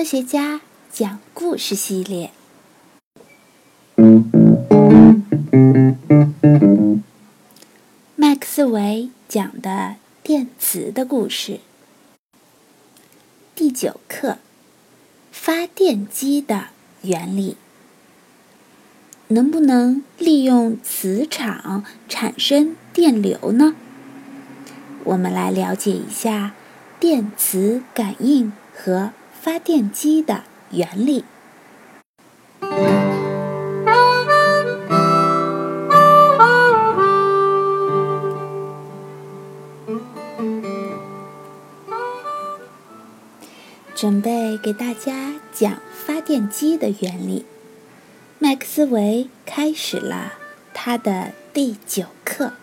科学家讲故事系列，麦克斯韦讲的电磁的故事，第九课：发电机的原理。能不能利用磁场产生电流呢？我们来了解一下电磁感应和。发电机的原理。准备给大家讲发电机的原理。麦克斯韦开始了他的第九课。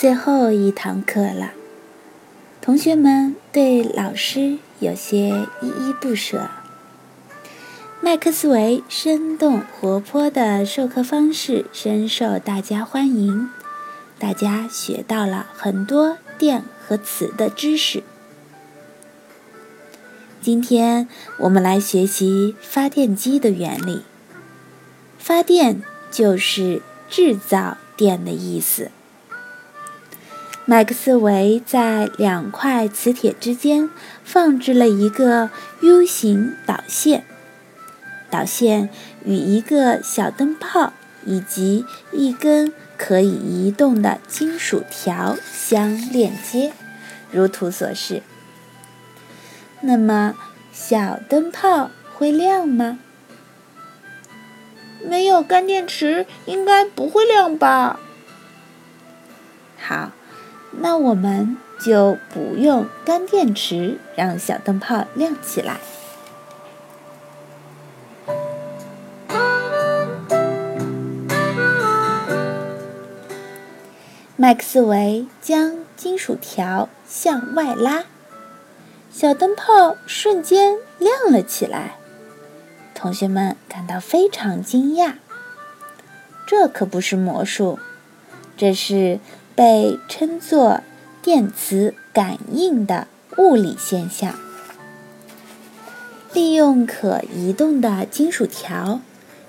最后一堂课了，同学们对老师有些依依不舍。麦克斯韦生动活泼的授课方式深受大家欢迎，大家学到了很多电和磁的知识。今天我们来学习发电机的原理。发电就是制造电的意思。麦克斯韦在两块磁铁之间放置了一个 U 型导线，导线与一个小灯泡以及一根可以移动的金属条相链接，如图所示。那么，小灯泡会亮吗？没有干电池，应该不会亮吧？好。那我们就不用干电池让小灯泡亮起来。麦克斯韦将金属条向外拉，小灯泡瞬间亮了起来。同学们感到非常惊讶。这可不是魔术，这是。被称作电磁感应的物理现象，利用可移动的金属条，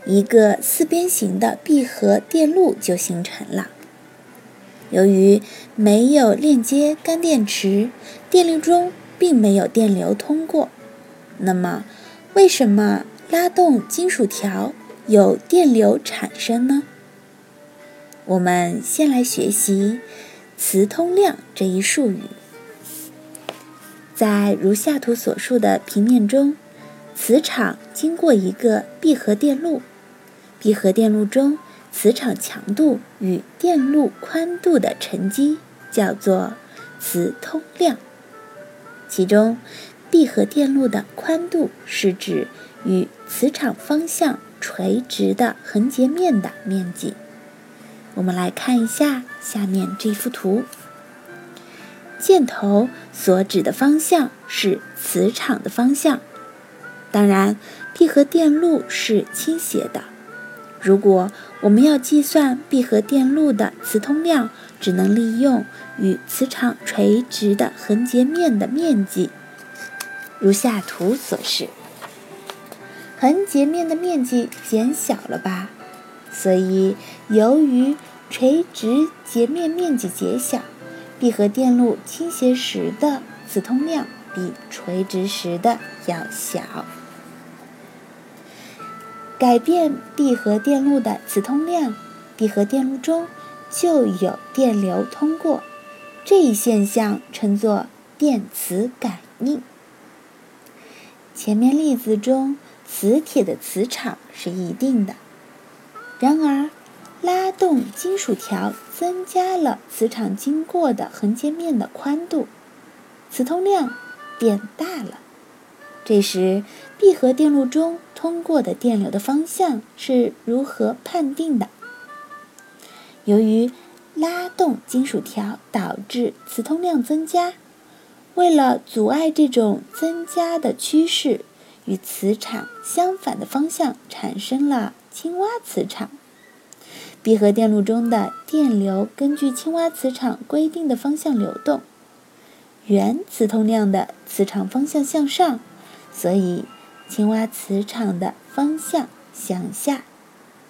一个四边形的闭合电路就形成了。由于没有链接干电池，电路中并没有电流通过。那么，为什么拉动金属条有电流产生呢？我们先来学习磁通量这一术语。在如下图所述的平面中，磁场经过一个闭合电路，闭合电路中磁场强度与电路宽度的乘积叫做磁通量。其中，闭合电路的宽度是指与磁场方向垂直的横截面的面积。我们来看一下下面这幅图，箭头所指的方向是磁场的方向。当然，闭合电路是倾斜的。如果我们要计算闭合电路的磁通量，只能利用与磁场垂直的横截面的面积，如下图所示。横截面的面积减小了吧？所以，由于垂直截面面积减小，闭合电路倾斜时的磁通量比垂直时的要小。改变闭合电路的磁通量，闭合电路中就有电流通过。这一现象称作电磁感应。前面例子中，磁铁的磁场是一定的。然而，拉动金属条增加了磁场经过的横截面的宽度，磁通量变大了。这时，闭合电路中通过的电流的方向是如何判定的？由于拉动金属条导致磁通量增加，为了阻碍这种增加的趋势，与磁场相反的方向产生了青蛙磁场。闭合电路中的电流根据青蛙磁场规定的方向流动。原磁通量的磁场方向向上，所以青蛙磁场的方向向下。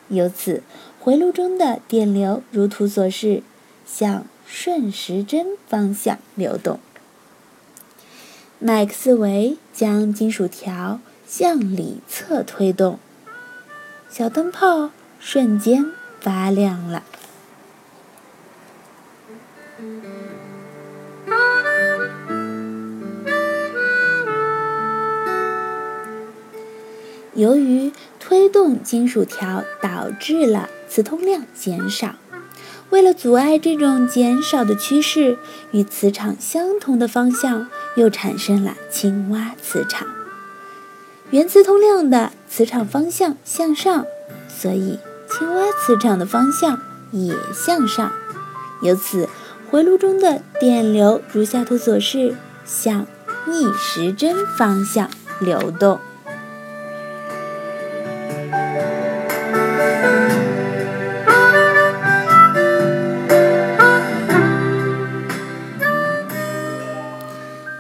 由此，回路中的电流如图所示，向顺时针方向流动。麦克斯韦将金属条向里侧推动，小灯泡瞬间发亮了。由于推动金属条导致了磁通量减少，为了阻碍这种减少的趋势，与磁场相同的方向又产生了青蛙磁场。原磁通量的磁场方向向上，所以青蛙磁场的方向也向上。由此，回路中的电流如下图所示，向逆时针方向流动。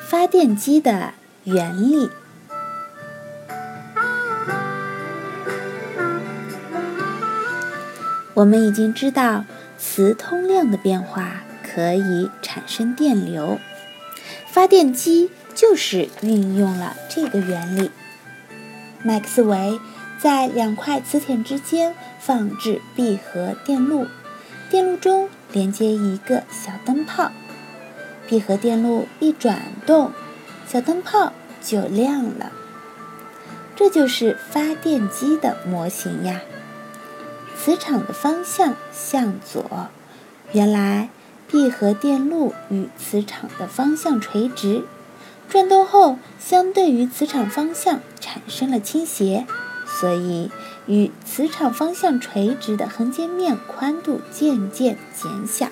发电机的原理，我们已经知道，磁通量的变化可以产生电流。发电机就是运用了这个原理。麦克斯韦在两块磁铁之间放置闭合电路，电路中连接一个小灯泡。闭合电路一转动，小灯泡就亮了。这就是发电机的模型呀。磁场的方向向左，原来闭合电路与磁场的方向垂直，转动后相对于磁场方向产生了倾斜，所以与磁场方向垂直的横截面宽度渐渐减小。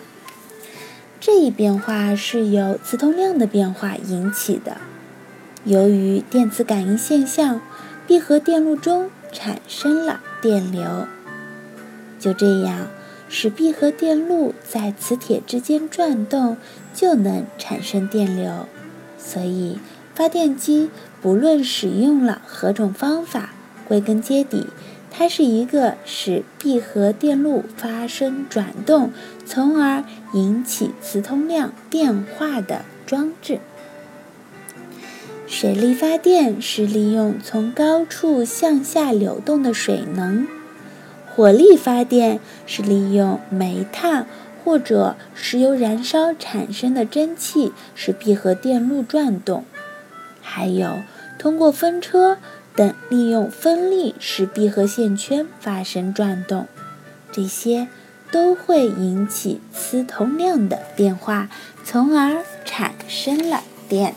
这一变化是由磁通量的变化引起的。由于电磁感应现象，闭合电路中产生了电流。就这样，使闭合电路在磁铁之间转动，就能产生电流。所以，发电机不论使用了何种方法，归根结底。它是一个使闭合电路发生转动，从而引起磁通量变化的装置。水力发电是利用从高处向下流动的水能；火力发电是利用煤炭或者石油燃烧产生的蒸汽使闭合电路转动；还有通过风车。等利用风力使闭合线圈发生转动，这些都会引起磁通量的变化，从而产生了电。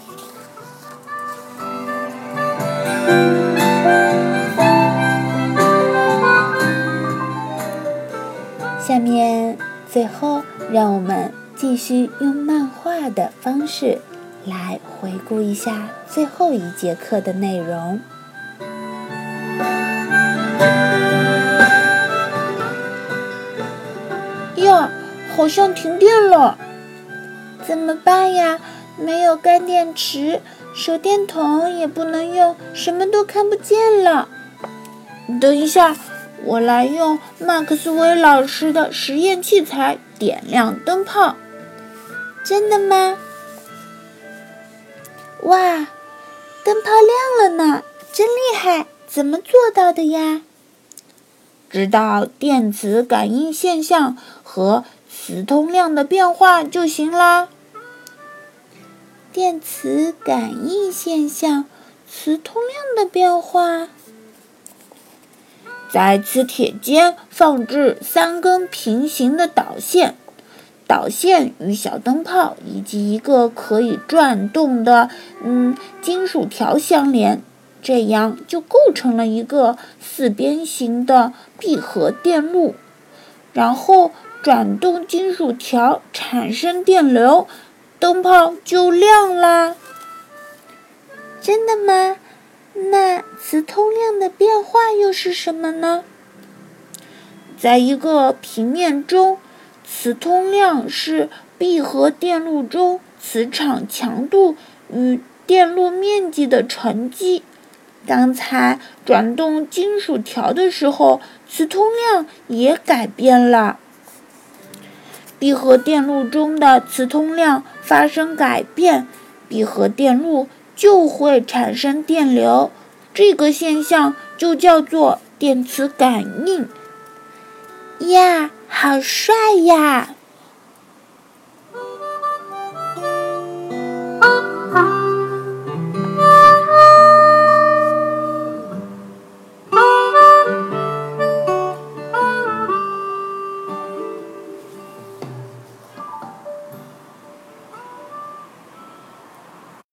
下面，最后让我们继续用漫画的方式来回顾一下最后一节课的内容。呀，好像停电了，怎么办呀？没有干电池，手电筒也不能用，什么都看不见了。等一下，我来用麦克斯韦老师的实验器材点亮灯泡。真的吗？哇，灯泡亮了呢，真厉害！怎么做到的呀？知道电磁感应现象和磁通量的变化就行啦。电磁感应现象、磁通量的变化，在磁铁间放置三根平行的导线，导线与小灯泡以及一个可以转动的嗯金属条相连。这样就构成了一个四边形的闭合电路，然后转动金属条产生电流，灯泡就亮啦。真的吗？那磁通量的变化又是什么呢？在一个平面中，磁通量是闭合电路中磁场强度与电路面积的乘积。刚才转动金属条的时候，磁通量也改变了。闭合电路中的磁通量发生改变，闭合电路就会产生电流。这个现象就叫做电磁感应。呀，好帅呀！